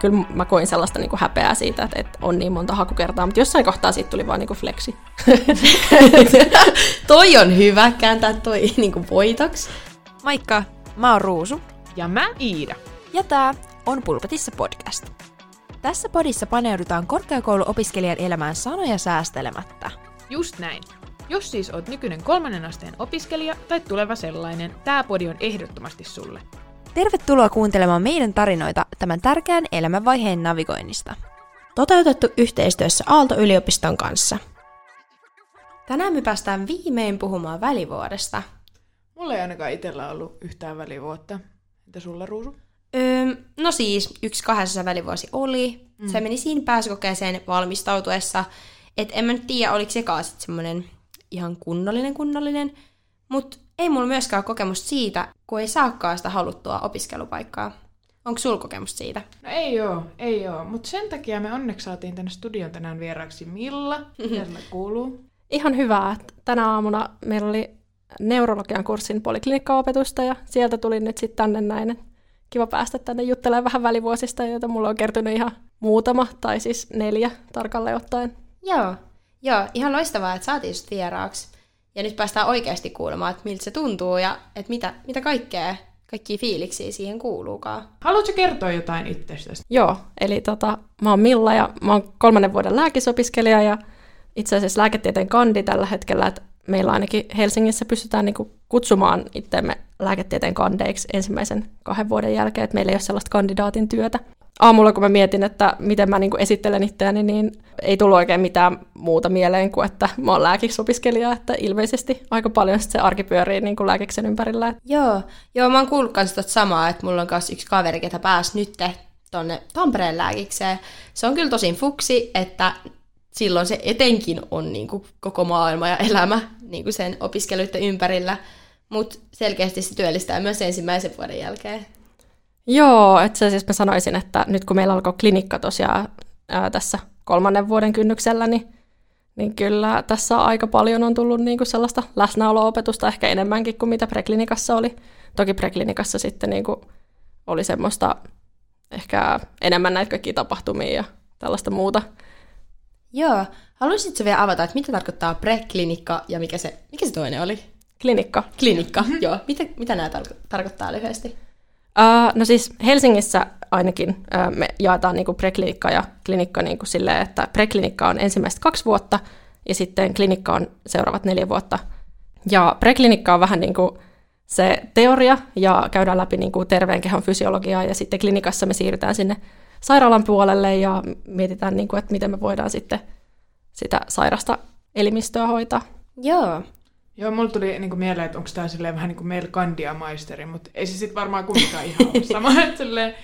kyllä mä koin sellaista niin kuin häpeää siitä, että, että on niin monta hakukertaa, mutta jossain kohtaa siitä tuli vaan niin kuin flexi. toi on hyvä, kääntää toi niin kuin voitoksi. Moikka, mä oon Ruusu. Ja mä Iida. Ja tää on Pulpetissa podcast. Tässä podissa paneudutaan korkeakouluopiskelijan elämään sanoja säästelemättä. Just näin. Jos siis oot nykyinen kolmannen asteen opiskelija tai tuleva sellainen, tää podi on ehdottomasti sulle. Tervetuloa kuuntelemaan meidän tarinoita tämän tärkeän elämänvaiheen navigoinnista. Toteutettu yhteistyössä Aalto-yliopiston kanssa. Tänään me päästään viimein puhumaan välivuodesta. Mulla ei ainakaan itsellä ollut yhtään välivuotta. Entä sulla, Ruusu? Öö, no siis, yksi kahdessa välivuosi oli. Mm. Se meni siinä pääsykokeeseen valmistautuessa. Et en mä nyt tiedä, oliko sekaan sitten semmoinen ihan kunnollinen kunnollinen. Mutta ei mulla myöskään kokemusta siitä, kun ei saakaan sitä haluttua opiskelupaikkaa. Onko sulla kokemusta siitä? No ei oo, ei oo. Mutta sen takia me onneksi saatiin tänne studion tänään vieraaksi Milla. Mitä sulle kuuluu? Ihan hyvää. Tänä aamuna meillä oli neurologian kurssin poliklinikkaopetusta ja sieltä tuli nyt sitten tänne näin. Kiva päästä tänne juttelemaan vähän välivuosista, joita mulla on kertynyt ihan muutama, tai siis neljä tarkalleen ottaen. Joo, Joo ihan loistavaa, että saatiin sut vieraaksi. Ja nyt päästään oikeasti kuulemaan, että miltä se tuntuu ja että mitä, mitä kaikkea, kaikkia fiiliksiä siihen kuuluukaan. Haluatko kertoa jotain itsestäsi? Joo, eli tota, mä oon Milla ja mä oon kolmannen vuoden lääkisopiskelija ja itse asiassa lääketieteen kandi tällä hetkellä, että meillä ainakin Helsingissä pystytään niinku kutsumaan itseämme lääketieteen kandeiksi ensimmäisen kahden vuoden jälkeen, että meillä ei ole sellaista kandidaatin työtä. Aamulla kun mä mietin, että miten mä niinku esittelen itseäni, niin ei tullut oikein mitään muuta mieleen kuin, että mä oon lääkiksopiskelija, että ilmeisesti aika paljon se arki pyörii niinku lääkiksen ympärillä. Joo, joo mä oon kuullut kans tot samaa, että mulla on myös yksi kaveri, ketä pääsi nyt tonne Tampereen lääkikseen. Se on kyllä tosin fuksi, että silloin se etenkin on niin kuin koko maailma ja elämä niin kuin sen opiskeluiden ympärillä, mutta selkeästi se työllistää myös ensimmäisen vuoden jälkeen. Joo, itse asiassa mä sanoisin, että nyt kun meillä alkoi klinikka tosiaan ää, tässä kolmannen vuoden kynnyksellä, niin, niin kyllä tässä aika paljon on tullut niin kuin sellaista läsnäolo-opetusta, ehkä enemmänkin kuin mitä preklinikassa oli. Toki preklinikassa sitten niin kuin oli semmoista ehkä enemmän näitä kaikkia tapahtumia ja tällaista muuta. Joo. Haluaisitko vielä avata, että mitä tarkoittaa preklinikka ja mikä se, mikä se toinen oli? Klinikka. Klinikka, mm-hmm. joo. Mitä, mitä nämä tar- tarkoittaa lyhyesti? Uh, no siis Helsingissä ainakin uh, me jaetaan niinku preklinikka ja klinikka niinku silleen, että preklinikka on ensimmäiset kaksi vuotta ja sitten klinikka on seuraavat neljä vuotta. Ja preklinikka on vähän niin kuin se teoria ja käydään läpi niin kuin terveen kehon fysiologiaa ja sitten klinikassa me siirrytään sinne sairaalan puolelle ja mietitään, niin kuin, että miten me voidaan sitten sitä sairasta elimistöä hoitaa. Joo. Joo, mulla tuli niin kuin mieleen, että onko tämä silleen vähän niin kuin meillä kandiamaisteri, mutta ei se sitten varmaan kumminkaan ihan ole sama. Että silleen,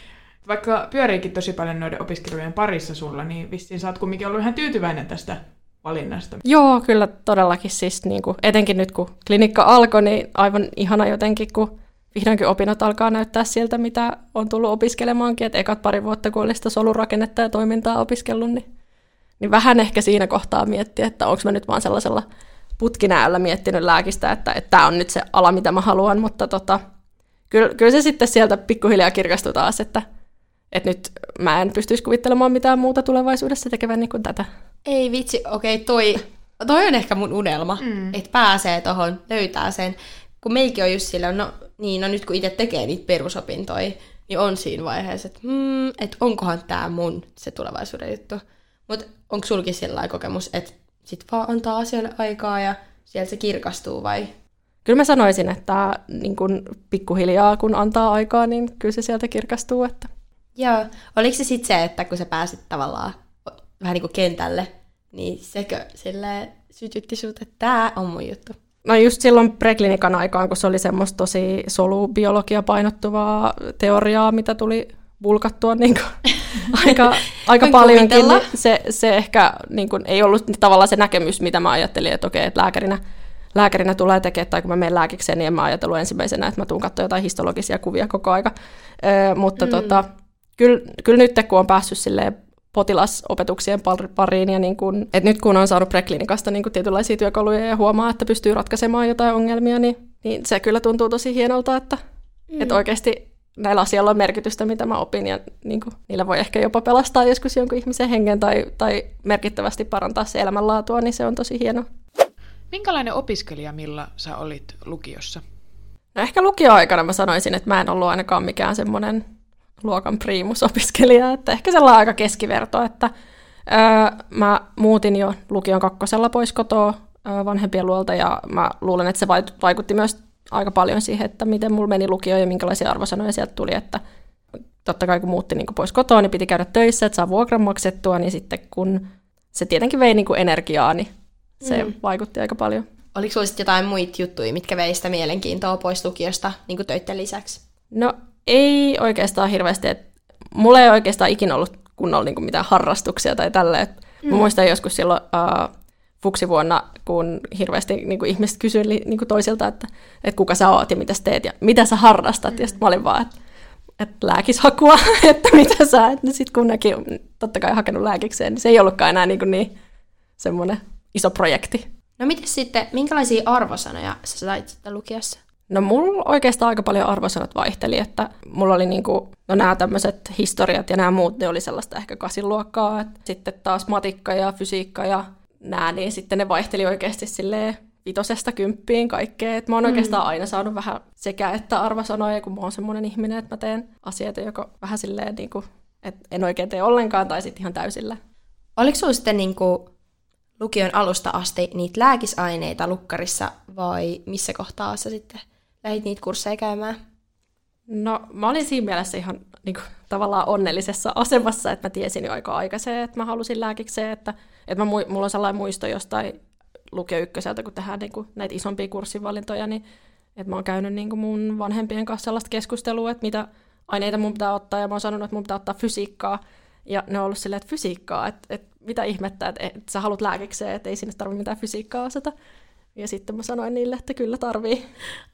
vaikka pyöriikin tosi paljon noiden opiskelujen parissa sulla, niin vissiin sä oot kumminkin ollut ihan tyytyväinen tästä valinnasta. Joo, kyllä todellakin siis, niin kuin, etenkin nyt kun klinikka alkoi, niin aivan ihana jotenkin, kun vihdoinkin opinnot alkaa näyttää sieltä, mitä on tullut opiskelemaankin, että ekat pari vuotta, kun oli sitä solurakennetta ja toimintaa opiskellut, niin, niin vähän ehkä siinä kohtaa miettiä, että onko mä nyt vaan sellaisella putkinäällä miettinyt lääkistä, että, että tämä on nyt se ala, mitä mä haluan, mutta tota, kyllä, kyllä se sitten sieltä pikkuhiljaa kirkastui taas, että, että nyt mä en pystyisi kuvittelemaan mitään muuta tulevaisuudessa tekevän niin kuin tätä. Ei vitsi, okei, okay, toi, toi on ehkä mun unelma, mm. että pääsee tuohon, löytää sen. Kun meikin on just sillä, no niin, no nyt kun itse tekee niitä perusopintoja, niin on siinä vaiheessa, että hmm, et onkohan tämä mun se tulevaisuuden juttu. Mutta onko sulki sellainen kokemus, että sit vaan antaa asioille aikaa ja sieltä se kirkastuu vai? Kyllä mä sanoisin, että niin kun pikkuhiljaa kun antaa aikaa, niin kyllä se sieltä kirkastuu. Että... Joo. Oliko se sitten se, että kun sä pääsit tavallaan vähän niin kuin kentälle, niin sekö sille sytytti sut, että tämä on mun juttu? No just silloin preklinikan aikaan, kun se oli semmoista tosi solubiologia painottuvaa teoriaa, mitä tuli bulkattua niin kuin, aika, aika paljonkin, niin se, se ehkä niin kuin, ei ollut tavallaan se näkemys, mitä mä ajattelin, että okei, että lääkärinä, lääkärinä tulee tekemään, tai kun mä menen lääkikseen, niin en mä ajatellut ensimmäisenä, että mä tuun katsoa jotain histologisia kuvia koko aika. Ö, mutta mm. tota, kyllä, kyllä nyt kun on päässyt silleen potilasopetuksien pariin. Ja niin kun, että nyt kun on saanut preklinikasta niin tietynlaisia työkaluja ja huomaa, että pystyy ratkaisemaan jotain ongelmia, niin, niin se kyllä tuntuu tosi hienolta, että, mm. että oikeasti näillä asioilla on merkitystä, mitä mä opin, ja niin kuin, niillä voi ehkä jopa pelastaa joskus jonkun ihmisen hengen tai, tai merkittävästi parantaa se elämänlaatua, niin se on tosi hieno. Minkälainen opiskelija Milla sä olit lukiossa? No ehkä lukioaikana mä sanoisin, että mä en ollut ainakaan mikään semmoinen luokan priimusopiskelija, että ehkä sellainen aika keskiverto, että öö, mä muutin jo lukion kakkosella pois kotoa öö, vanhempien luolta ja mä luulen, että se vaikutti myös aika paljon siihen, että miten mulla meni lukio ja minkälaisia arvosanoja sieltä tuli, että totta kai kun muutti niin pois kotoa, niin piti käydä töissä, että saa vuokran maksettua, niin sitten kun se tietenkin vei niin energiaa, niin se mm. vaikutti aika paljon. Oliko sinulla jotain muita juttuja, mitkä vei sitä mielenkiintoa pois lukiosta niin kuin töiden lisäksi? No ei oikeastaan hirveästi. Et mulla ei oikeastaan ikinä ollut kunnolla niin kuin mitään harrastuksia tai tälleen. Mm. Mä muistan joskus silloin uh, fuksivuonna, kun hirveästi niin kuin ihmiset kysyivät niin kuin toisilta, että, että kuka sä oot ja mitä sä teet ja mitä sä harrastat. Mm. Ja sitten mä olin vaan, että, että lääkishakua, että mitä sä, että sitten kun näki totta kai hakenut lääkikseen, niin se ei ollutkaan enää niin, kuin niin semmoinen iso projekti. No miten sitten, minkälaisia arvosanoja sä sait sitten lukiossa? No mulla oikeastaan aika paljon arvosanat vaihteli, että mulla oli niinku, no nämä tämmöiset historiat ja nämä muut, ne oli sellaista ehkä kasiluokkaa, että sitten taas matikka ja fysiikka ja nämä, niin sitten ne vaihteli oikeasti silleen vitosesta kymppiin kaikkea. Et mä oon mm. oikeastaan aina saanut vähän sekä että arvosanoja, kun mä oon semmoinen ihminen, että mä teen asioita joko vähän silleen, niin kuin, että en oikein tee ollenkaan tai sitten ihan täysillä. Oliko sinulla sitten niin kuin lukion alusta asti niitä lääkisaineita lukkarissa vai missä kohtaa sä sitten lähdit niitä kursseja käymään? No mä olin siinä mielessä ihan niin kuin, tavallaan onnellisessa asemassa, että mä tiesin jo aika aikaisin, että mä halusin lääkikseen, että, että mä, mulla on sellainen muisto jostain lukio ykköseltä, kun tehdään niin kuin, näitä isompia kurssivalintoja, niin että mä oon käynyt niin kuin mun vanhempien kanssa sellaista keskustelua, että mitä aineita mun pitää ottaa, ja mä oon sanonut, että mun pitää ottaa fysiikkaa, ja ne on ollut silleen, että fysiikkaa, että, että mitä ihmettä, että, että sä haluat lääkikseen, että ei sinne tarvitse mitään fysiikkaa osata. Ja sitten mä sanoin niille, että kyllä tarvii.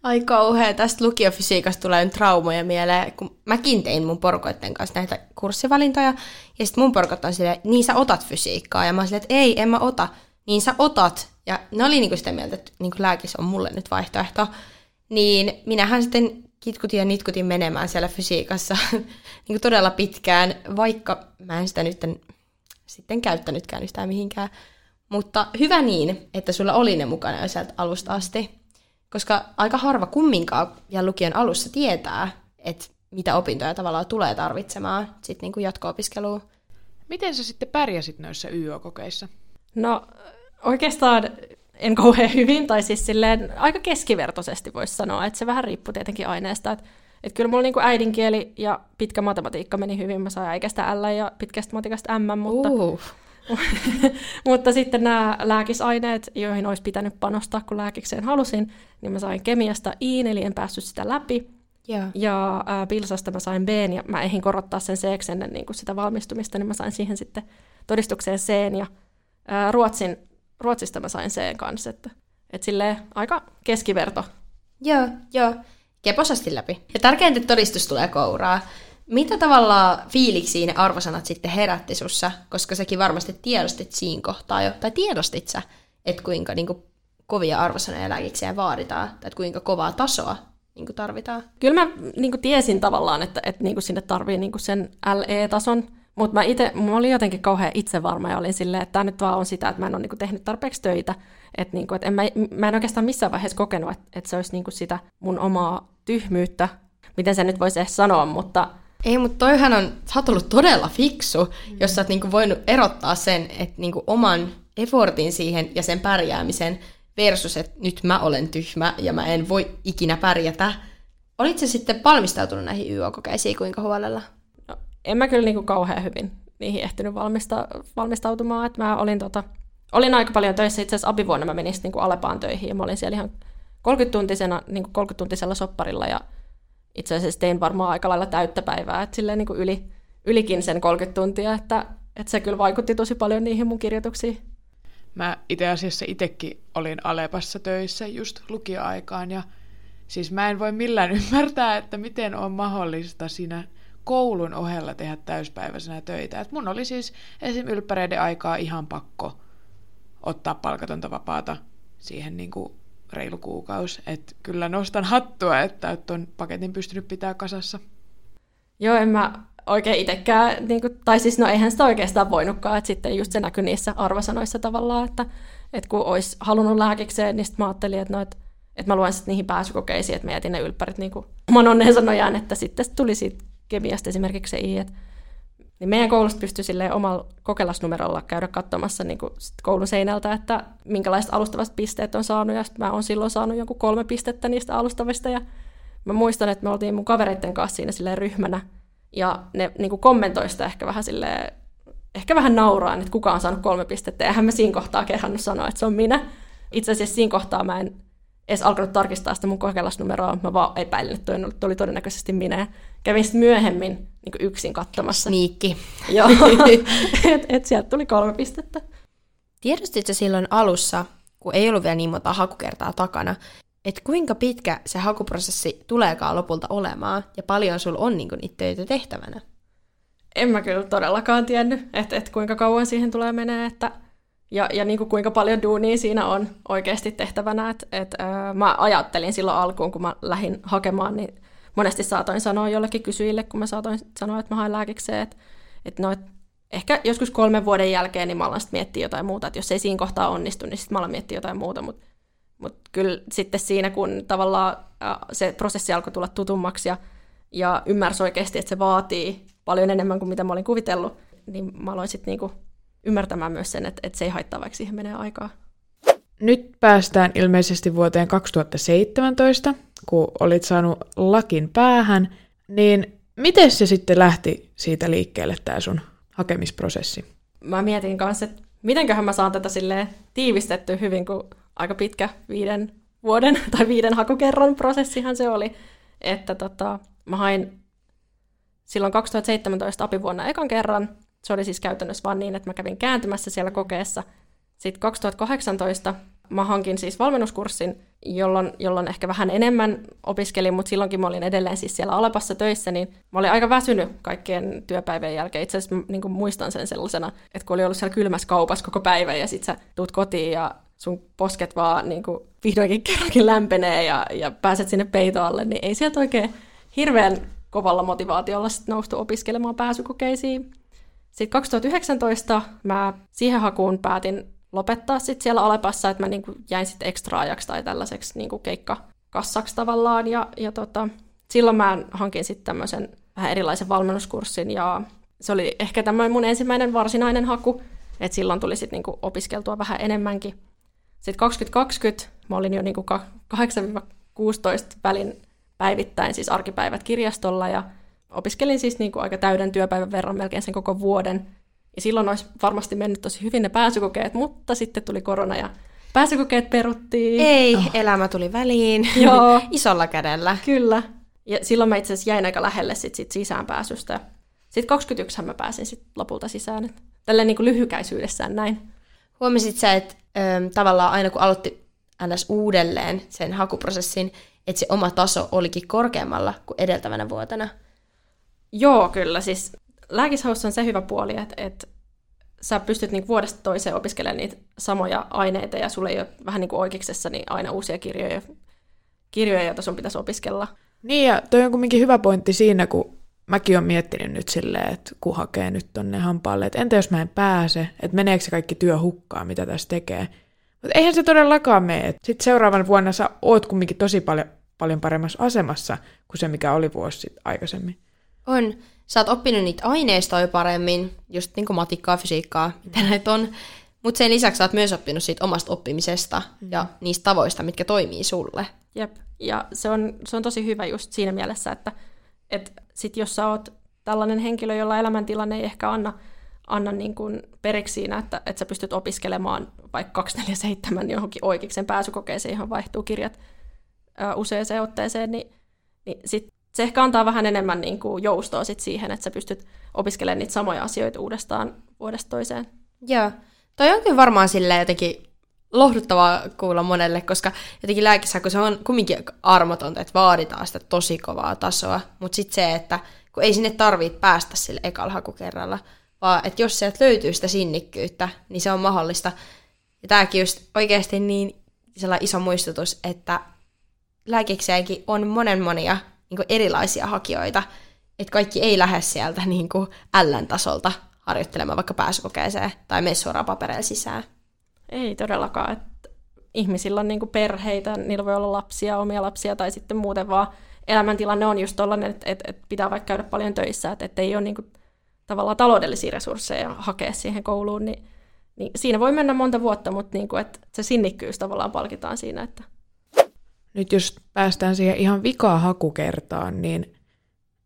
Ai kauhea, tästä lukiofysiikasta tulee nyt traumoja mieleen, kun mäkin tein mun porukoiden kanssa näitä kurssivalintoja, ja sitten mun porukot on silleen, niin sä otat fysiikkaa, ja mä silleen, että ei, en mä ota, niin sä otat. Ja ne oli niinku sitä mieltä, että niinku lääkis on mulle nyt vaihtoehto. Niin minähän sitten kitkutin ja nitkutin menemään siellä fysiikassa niinku todella pitkään, vaikka mä en sitä nyt sitten käyttänytkään yhtään mihinkään. Mutta hyvä niin, että sulla oli ne mukana jo sieltä alusta asti, koska aika harva kumminkaan ja lukion alussa tietää, että mitä opintoja tavallaan tulee tarvitsemaan sitten niin kuin jatko-opiskeluun. Miten sä sitten pärjäsit noissa YO-kokeissa? No oikeastaan en kauhean hyvin, tai siis silleen aika keskivertoisesti voisi sanoa, että se vähän riippuu tietenkin aineesta, että että kyllä mulla niinku äidinkieli ja pitkä matematiikka meni hyvin. Mä sain äikästä L ja pitkästä matikasta M, mutta, uh. mutta sitten nämä lääkisaineet, joihin olisi pitänyt panostaa, kun lääkikseen halusin, niin mä sain kemiasta I, eli en päässyt sitä läpi. Yeah. Ja ää, Pilsasta mä sain B, ja mä eihin korottaa sen C ennen niin sitä valmistumista, niin mä sain siihen sitten todistukseen C, ja ää, Ruotsin, Ruotsista mä sain C kanssa, että, että silleen aika keskiverto. Joo, joo keposasti läpi. Ja tärkeintä, että todistus tulee kouraa. Mitä tavalla fiiliksiin ne arvosanat sitten herätti sussa, koska säkin varmasti tiedostit siinä kohtaa jo, tai tiedostit sä, että kuinka niin kuin, kovia arvosanoja lääkiksiä vaaditaan, tai että kuinka kovaa tasoa niin kuin tarvitaan? Kyllä mä niin kuin tiesin tavallaan, että, että niin kuin sinne tarvii niin kuin sen LE-tason, mutta mä itse, mä olin jotenkin kauhean itsevarma ja olin silleen, että tämä nyt vaan on sitä, että mä en ole niin kuin tehnyt tarpeeksi töitä. Että niin kuin, että en mä, mä en oikeastaan missään vaiheessa kokenut, että, että se olisi niin kuin sitä mun omaa tyhmyyttä, miten se nyt voisi ehkä sanoa, mutta... Ei, mutta toihan on, sä oot ollut todella fiksu, mm. jos sä oot niinku voinut erottaa sen, että niinku oman effortin siihen ja sen pärjäämisen versus, että nyt mä olen tyhmä ja mä en voi ikinä pärjätä. Olitko sitten valmistautunut näihin YO-kokeisiin kuinka huolella? No, en mä kyllä niinku kauhean hyvin niihin ehtinyt valmista, valmistautumaan. Että mä olin, tota, olin aika paljon töissä, itse asiassa abivuonna mä menin niinku Alepaan töihin ja mä olin siellä ihan 30-tuntisena, niin 30-tuntisella sopparilla ja itse asiassa tein varmaan aika lailla täyttä päivää, että silleen niin kuin yli, ylikin sen 30 tuntia, että, että se kyllä vaikutti tosi paljon niihin mun kirjoituksiin. Mä itse asiassa itsekin olin Alepassa töissä just lukioaikaan ja siis mä en voi millään ymmärtää, että miten on mahdollista siinä koulun ohella tehdä täyspäiväisenä töitä. Et mun oli siis esim. ylppäreiden aikaa ihan pakko ottaa palkatonta vapaata siihen niin kuin reilu kuukausi. Et kyllä nostan hattua, että tuon paketin pystynyt pitää kasassa. Joo, en mä oikein itsekään, niin kuin, tai siis no eihän sitä oikeastaan voinutkaan, että sitten just se näkyi niissä arvosanoissa tavallaan, että, että kun olisi halunnut lääkikseen, niin sitten mä ajattelin, että, no, että, että mä luen sitten niihin pääsykokeisiin, että mä jätin ne ylppärit niin kuin oman onneensa nojaan, että sitten tuli siitä kemiasta esimerkiksi se I, että niin meidän koulusta pystyi sille omalla kokeilasnumerolla käydä katsomassa niin kuin koulun seinältä, että minkälaiset alustavat pisteet on saanut, ja mä oon silloin saanut jonkun kolme pistettä niistä alustavista, ja mä muistan, että me oltiin mun kavereiden kanssa siinä silleen ryhmänä, ja ne niin kuin kommentoi sitä ehkä vähän silleen, ehkä vähän nauraa, että kuka on saanut kolme pistettä, ja eihän mä siinä kohtaa kerhannut sanoa, että se on minä. Itse asiassa siinä kohtaa mä en edes alkanut tarkistaa sitä mun kokeilasnumeroa, mä vaan epäilin, että toi oli todennäköisesti minä. Kävin sitten myöhemmin niin yksin katsomassa. Sniikki. Joo, että et sieltä tuli kolme pistettä. Tiedostitko silloin alussa, kun ei ollut vielä niin monta hakukertaa takana, että kuinka pitkä se hakuprosessi tuleekaan lopulta olemaan ja paljon sulla on niin niitä töitä tehtävänä? En mä kyllä todellakaan tiennyt, että, että kuinka kauan siihen tulee menee, että ja, ja niin kuin kuinka paljon duunia siinä on oikeasti tehtävänä. Et, et, äh, mä ajattelin silloin alkuun, kun mä lähdin hakemaan, niin monesti saatoin sanoa jollekin kysyjille, kun mä saatoin sanoa, että mä haen lääkikseen, että, että no, et ehkä joskus kolmen vuoden jälkeen niin mä alan sitten miettiä jotain muuta, että jos ei siinä kohtaa onnistu, niin sitten mä alan miettiä jotain muuta, mutta mut kyllä sitten siinä, kun tavallaan se prosessi alkoi tulla tutummaksi ja, ja ymmärsi oikeasti, että se vaatii paljon enemmän kuin mitä mä olin kuvitellut, niin mä aloin sitten niinku ymmärtämään myös sen, että, että se ei haittaa, vaikka siihen menee aikaa. Nyt päästään ilmeisesti vuoteen 2017, kun olit saanut lakin päähän, niin miten se sitten lähti siitä liikkeelle, tämä sun hakemisprosessi? Mä mietin kanssa, että mitenköhän mä saan tätä silleen tiivistetty hyvin, kun aika pitkä viiden vuoden tai viiden hakukerran prosessihan se oli. Että tota, mä hain silloin 2017 apivuonna ekan kerran, se oli siis käytännössä vain niin, että mä kävin kääntymässä siellä kokeessa. Sitten 2018 mä hankin siis valmennuskurssin, jolloin, jolloin ehkä vähän enemmän opiskelin, mutta silloinkin mä olin edelleen siis siellä Alepassa töissä, niin mä olin aika väsynyt kaikkien työpäivien jälkeen. Itse asiassa niin muistan sen sellaisena, että kun oli ollut siellä kylmässä kaupassa koko päivä ja sitten sä tuut kotiin ja sun posket vaan niin kuin vihdoinkin kerrankin lämpenee ja, ja pääset sinne peitoalle, niin ei sieltä oikein hirveän kovalla motivaatiolla sit noustu opiskelemaan pääsykokeisiin. Sitten 2019 mä siihen hakuun päätin lopettaa sitten siellä Alepassa, että mä niinku jäin sitten ekstra-ajaksi tai tällaiseksi niinku keikkakassaksi tavallaan. Ja, ja tota, silloin mä hankin sitten tämmöisen vähän erilaisen valmennuskurssin ja se oli ehkä tämmöinen mun ensimmäinen varsinainen haku, että silloin tuli sitten niinku opiskeltua vähän enemmänkin. Sitten 2020 mä olin jo niinku 8-16 välin päivittäin, siis arkipäivät kirjastolla ja opiskelin siis niin kuin aika täyden työpäivän verran melkein sen koko vuoden. Ja silloin olisi varmasti mennyt tosi hyvin ne pääsykokeet, mutta sitten tuli korona ja pääsykokeet peruttiin. Ei, oh. elämä tuli väliin. Joo. Isolla kädellä. Kyllä. Ja silloin mä itse asiassa jäin aika lähelle sit, sit sisäänpääsystä. Sitten 21 mä pääsin sit lopulta sisään. Tälleen niin kuin lyhykäisyydessään näin. Huomasit sä, että ö, tavallaan aina kun aloitti ns. uudelleen sen hakuprosessin, että se oma taso olikin korkeammalla kuin edeltävänä vuotena? Joo, kyllä. Siis lääkishaussa on se hyvä puoli, että, että sä pystyt niin vuodesta toiseen opiskelemaan niitä samoja aineita ja sulle ei ole vähän niin kuin oikeuksessa niin aina uusia kirjoja, kirjoja, joita sun pitäisi opiskella. Niin ja toi on kumminkin hyvä pointti siinä, kun mäkin olen miettinyt nyt silleen, että kun hakee nyt tonne hampaalle, että entä jos mä en pääse, että meneekö se kaikki työ hukkaan, mitä tässä tekee. Mutta eihän se todellakaan mene. Sitten seuraavan vuonna sä oot kumminkin tosi paljon, paljon paremmassa asemassa kuin se, mikä oli vuosi sitten aikaisemmin. On. Sä oot oppinut niitä aineistoja paremmin, just niin kuin matikkaa, fysiikkaa, mitä näitä on. Mutta sen lisäksi sä oot myös oppinut siitä omasta oppimisesta mm. ja niistä tavoista, mitkä toimii sulle. Jep, ja se on, se on tosi hyvä just siinä mielessä, että et sit jos sä oot tällainen henkilö, jolla elämäntilanne ei ehkä anna, anna niin kuin periksi siinä, että, että sä pystyt opiskelemaan vaikka 247 johonkin oikeiksen pääsykokeeseen, johon vaihtuu kirjat ää, useaseen otteeseen, niin, niin sit se ehkä antaa vähän enemmän niin kuin joustoa sit siihen, että sä pystyt opiskelemaan niitä samoja asioita uudestaan vuodesta toiseen. Joo. Toi on kyllä varmaan sille jotenkin lohduttavaa kuulla monelle, koska jotenkin lääkissä, kun se on kumminkin armotonta, että vaaditaan sitä tosi kovaa tasoa, mutta sitten se, että kun ei sinne tarvitse päästä sille ekalla hakukerralla, vaan että jos sieltä löytyy sitä sinnikkyyttä, niin se on mahdollista. Ja tämäkin just oikeasti niin sellainen iso muistutus, että lääkikseenkin on monen monia niin erilaisia hakijoita. että kaikki ei lähde sieltä niin kuin L-tasolta harjoittelemaan vaikka pääsykokeeseen tai mene suoraan papereille sisään. Ei todellakaan. Että ihmisillä on niin kuin perheitä, niillä voi olla lapsia, omia lapsia tai sitten muuten vaan elämäntilanne on just tollainen, että, että, että pitää vaikka käydä paljon töissä, että, että ei ole niin kuin tavallaan taloudellisia resursseja hakea siihen kouluun, niin, niin siinä voi mennä monta vuotta, mutta niin kuin, että se sinnikkyys tavallaan palkitaan siinä. Että... Nyt jos päästään siihen ihan vikaa hakukertaan, niin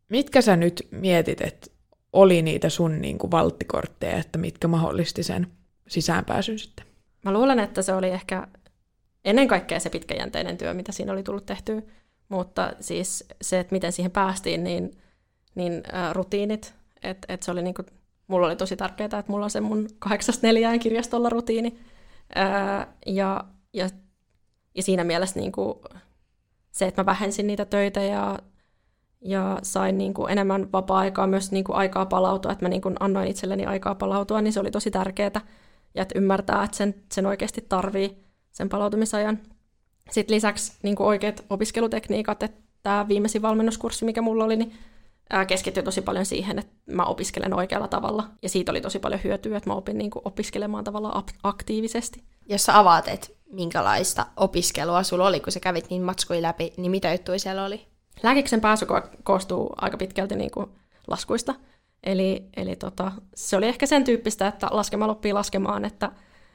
mitkä sä nyt mietit, että oli niitä sun niin kuin valttikortteja, että mitkä mahdollisti sen sisäänpääsyn sitten? Mä luulen, että se oli ehkä ennen kaikkea se pitkäjänteinen työ, mitä siinä oli tullut tehtyä, mutta siis se, että miten siihen päästiin, niin, niin äh, rutiinit, että et se oli niinku, mulla oli tosi tärkeää, että mulla on se mun kahdeksasta neljään kirjastolla rutiini, äh, ja, ja, ja siinä mielessä niinku, se, että mä vähensin niitä töitä ja, ja sain niinku enemmän vapaa-aikaa, myös niinku aikaa palautua, että mä niinku annoin itselleni aikaa palautua, niin se oli tosi tärkeää, ja että ymmärtää, että sen, sen oikeasti tarvii sen palautumisajan. Sitten lisäksi niin kuin oikeat opiskelutekniikat, että tämä viimeisin valmennuskurssi, mikä mulla oli, niin keskittyi tosi paljon siihen, että mä opiskelen oikealla tavalla. Ja siitä oli tosi paljon hyötyä, että mä opin niin kuin opiskelemaan tavallaan aktiivisesti. Jos sä avaat, että minkälaista opiskelua sulla oli, kun sä kävit niin matskuja läpi, niin mitä juttuja siellä oli? Lääkiksen pääsy koostuu aika pitkälti niin kuin laskuista. Eli, eli tota, se oli ehkä sen tyyppistä, että laskemalla oppii laskemaan, että,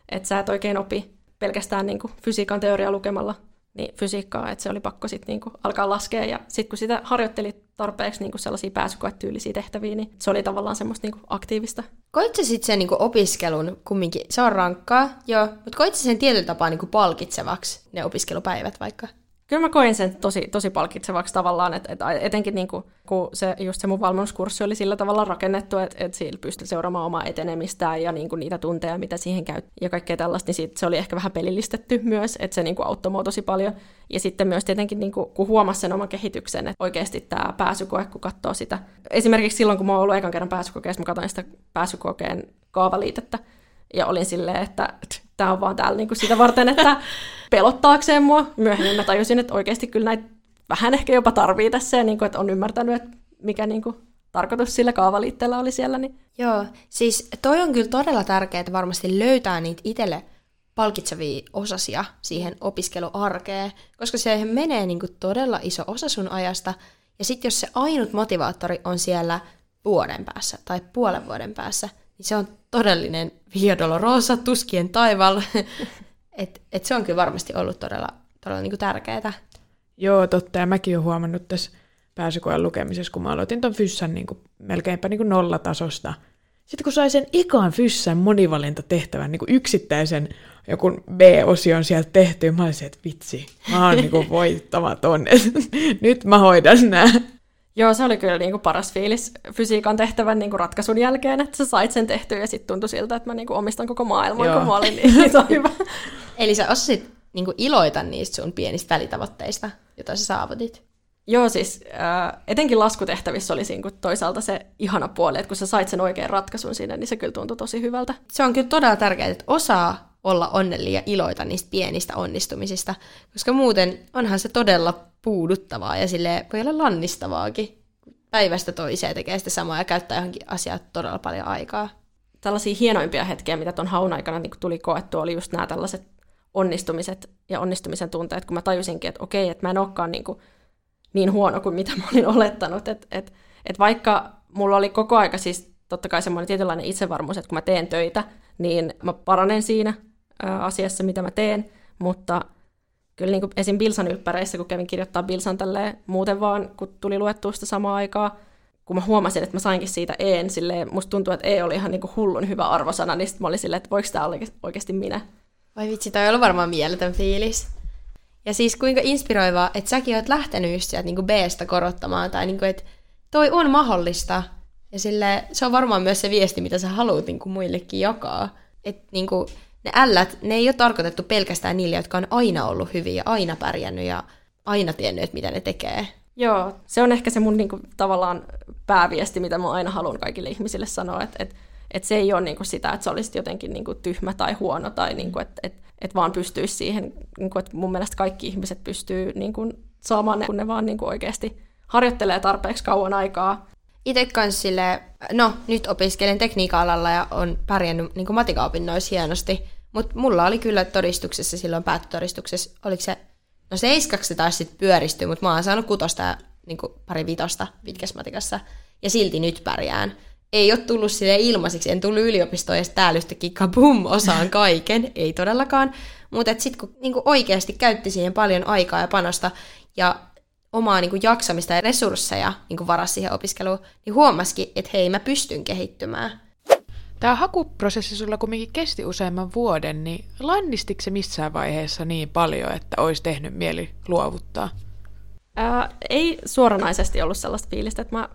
että sä et oikein opi pelkästään niin kuin fysiikan teoria lukemalla niin fysiikkaa, että se oli pakko sitten niin kuin alkaa laskea. Ja sitten kun sitä harjoitteli tarpeeksi niin kuin sellaisia pääsykoetyylisiä tehtäviä, niin se oli tavallaan semmoista niin kuin aktiivista. Koit sä sitten sen niin kuin opiskelun kumminkin, se on rankkaa, joo, mutta koit sä sen tietyllä tapaa niin kuin palkitsevaksi, ne opiskelupäivät vaikka? Kyllä mä koin sen tosi, tosi palkitsevaksi tavallaan, että, että etenkin niin kuin, kun se, just se mun valmennuskurssi oli sillä tavalla rakennettu, että, että sillä pystyi seuraamaan omaa etenemistään ja niin kuin niitä tunteja, mitä siihen käy ja kaikkea tällaista, niin siitä se oli ehkä vähän pelillistetty myös, että se niin kuin auttoi mua tosi paljon. Ja sitten myös tietenkin, niin kuin, kun huomasi sen oman kehityksen, että oikeasti tämä pääsykoe, kun katsoo sitä. Esimerkiksi silloin, kun mä oon ollut ekan kerran pääsykokeessa, mä katsoin sitä pääsykokeen kaavaliitettä, ja olin silleen, että tämä on vaan täällä niinku sitä varten, että pelottaakseen mua. Myöhemmin mä tajusin, että oikeasti kyllä näitä vähän ehkä jopa tarvii tässä, ja niinku, että on ymmärtänyt, että mikä niinku tarkoitus sillä kaavaliitteellä oli siellä. Niin... Joo, siis toi on kyllä todella tärkeää, että varmasti löytää niitä itselle palkitsevia osasia siihen opiskeluarkeen, koska se menee niinku todella iso osa sun ajasta, ja sitten jos se ainut motivaattori on siellä vuoden päässä tai puolen vuoden päässä, niin se on todellinen Via Dolorosa, tuskien taival. et, et se on kyllä varmasti ollut todella, todella niin tärkeää. Joo, totta. Ja mäkin olen huomannut tässä pääsykoen lukemisessa, kun mä aloitin ton fyssän niin kuin, melkeinpä niin kuin nollatasosta. Sitten kun sai sen ikan fyssän monivalintatehtävän, niin kuin yksittäisen joku B-osion sieltä tehty, mä olisin, että vitsi, mä oon niin voittamaton. Nyt mä hoidan nämä. Joo, se oli kyllä niin kuin paras fiilis fysiikan tehtävän niin kuin ratkaisun jälkeen, että sä sait sen tehtyä ja sitten tuntui siltä, että mä niin kuin omistan koko maailman, Joo. kun mä olin niin, niin hyvä. Eli sä osasit niin kuin iloita niistä sun pienistä välitavoitteista, joita sä saavutit. Joo, siis äh, etenkin laskutehtävissä oli siinä toisaalta se ihana puoli, että kun sä sait sen oikean ratkaisun siinä, niin se kyllä tuntui tosi hyvältä. Se on kyllä todella tärkeää, että osaa olla onnellinen ja iloita niistä pienistä onnistumisista, koska muuten onhan se todella puuduttavaa ja sille voi olla lannistavaakin. Päivästä toiseen tekee sitä samaa ja käyttää johonkin asiaan todella paljon aikaa. Tällaisia hienoimpia hetkiä, mitä tuon haun aikana niin tuli koettua, oli just nämä tällaiset onnistumiset ja onnistumisen tunteet, kun mä tajusinkin, että okei, että mä en olekaan niin, kuin niin huono kuin mitä mä olin olettanut. Että et, et vaikka mulla oli koko aika siis totta kai semmoinen tietynlainen itsevarmuus, että kun mä teen töitä, niin mä paranen siinä asiassa, mitä mä teen, mutta kyllä niin kuin esim. Bilsan ylppäreissä, kun kävin kirjoittaa Bilsan tälleen muuten vaan, kun tuli luettua sitä samaa aikaa, kun mä huomasin, että mä sainkin siitä een, silleen, musta tuntuu, että E oli ihan niin kuin hullun hyvä arvosana, niin sitten mä olin silleen, että voiko tämä olla oikeasti minä. Vai vitsi, toi on ollut varmaan mieletön fiilis. Ja siis kuinka inspiroivaa, että säkin oot lähtenyt just sieltä niin B-stä korottamaan, tai niin kuin, että toi on mahdollista. Ja sille, se on varmaan myös se viesti, mitä sä haluat niin kuin muillekin jakaa. Että niin kuin, ne ällät, ne ei ole tarkoitettu pelkästään niille, jotka on aina ollut hyviä ja aina pärjännyt ja aina tiennyt, että mitä ne tekee. Joo, se on ehkä se mun niinku, tavallaan pääviesti, mitä mä aina haluan kaikille ihmisille sanoa, että et, et se ei ole niinku sitä, että sä olisit jotenkin niinku tyhmä tai huono tai niinku, että et, et vaan pystyisi siihen, niinku, että mun mielestä kaikki ihmiset pystyy niinku, saamaan ne, kun ne vaan niinku oikeasti harjoittelee tarpeeksi kauan aikaa. Itse kanssa sille, no nyt opiskelen tekniikka-alalla ja on pärjännyt niin matikaopinnoissa hienosti, mutta mulla oli kyllä todistuksessa silloin päättötodistuksessa, oliko se, no seiskaksi se taisi sitten pyöristyä, mutta mä oon saanut kutosta ja niin pari vitosta pitkässä matikassa, ja silti nyt pärjään. Ei ole tullut sille ilmaiseksi, en tullut yliopistoon ja täällä yhtäkkiä kabum, osaan kaiken, ei todellakaan. Mutta sitten kun niin oikeasti käytti siihen paljon aikaa ja panosta, ja omaa niin kuin jaksamista ja resursseja niin varasi siihen opiskeluun, niin huomasikin, että hei, mä pystyn kehittymään. Tämä hakuprosessi sulla kuitenkin kesti useamman vuoden, niin lannistiko se missään vaiheessa niin paljon, että olisi tehnyt mieli luovuttaa? Ää, ei suoranaisesti ollut sellaista fiilistä, että mä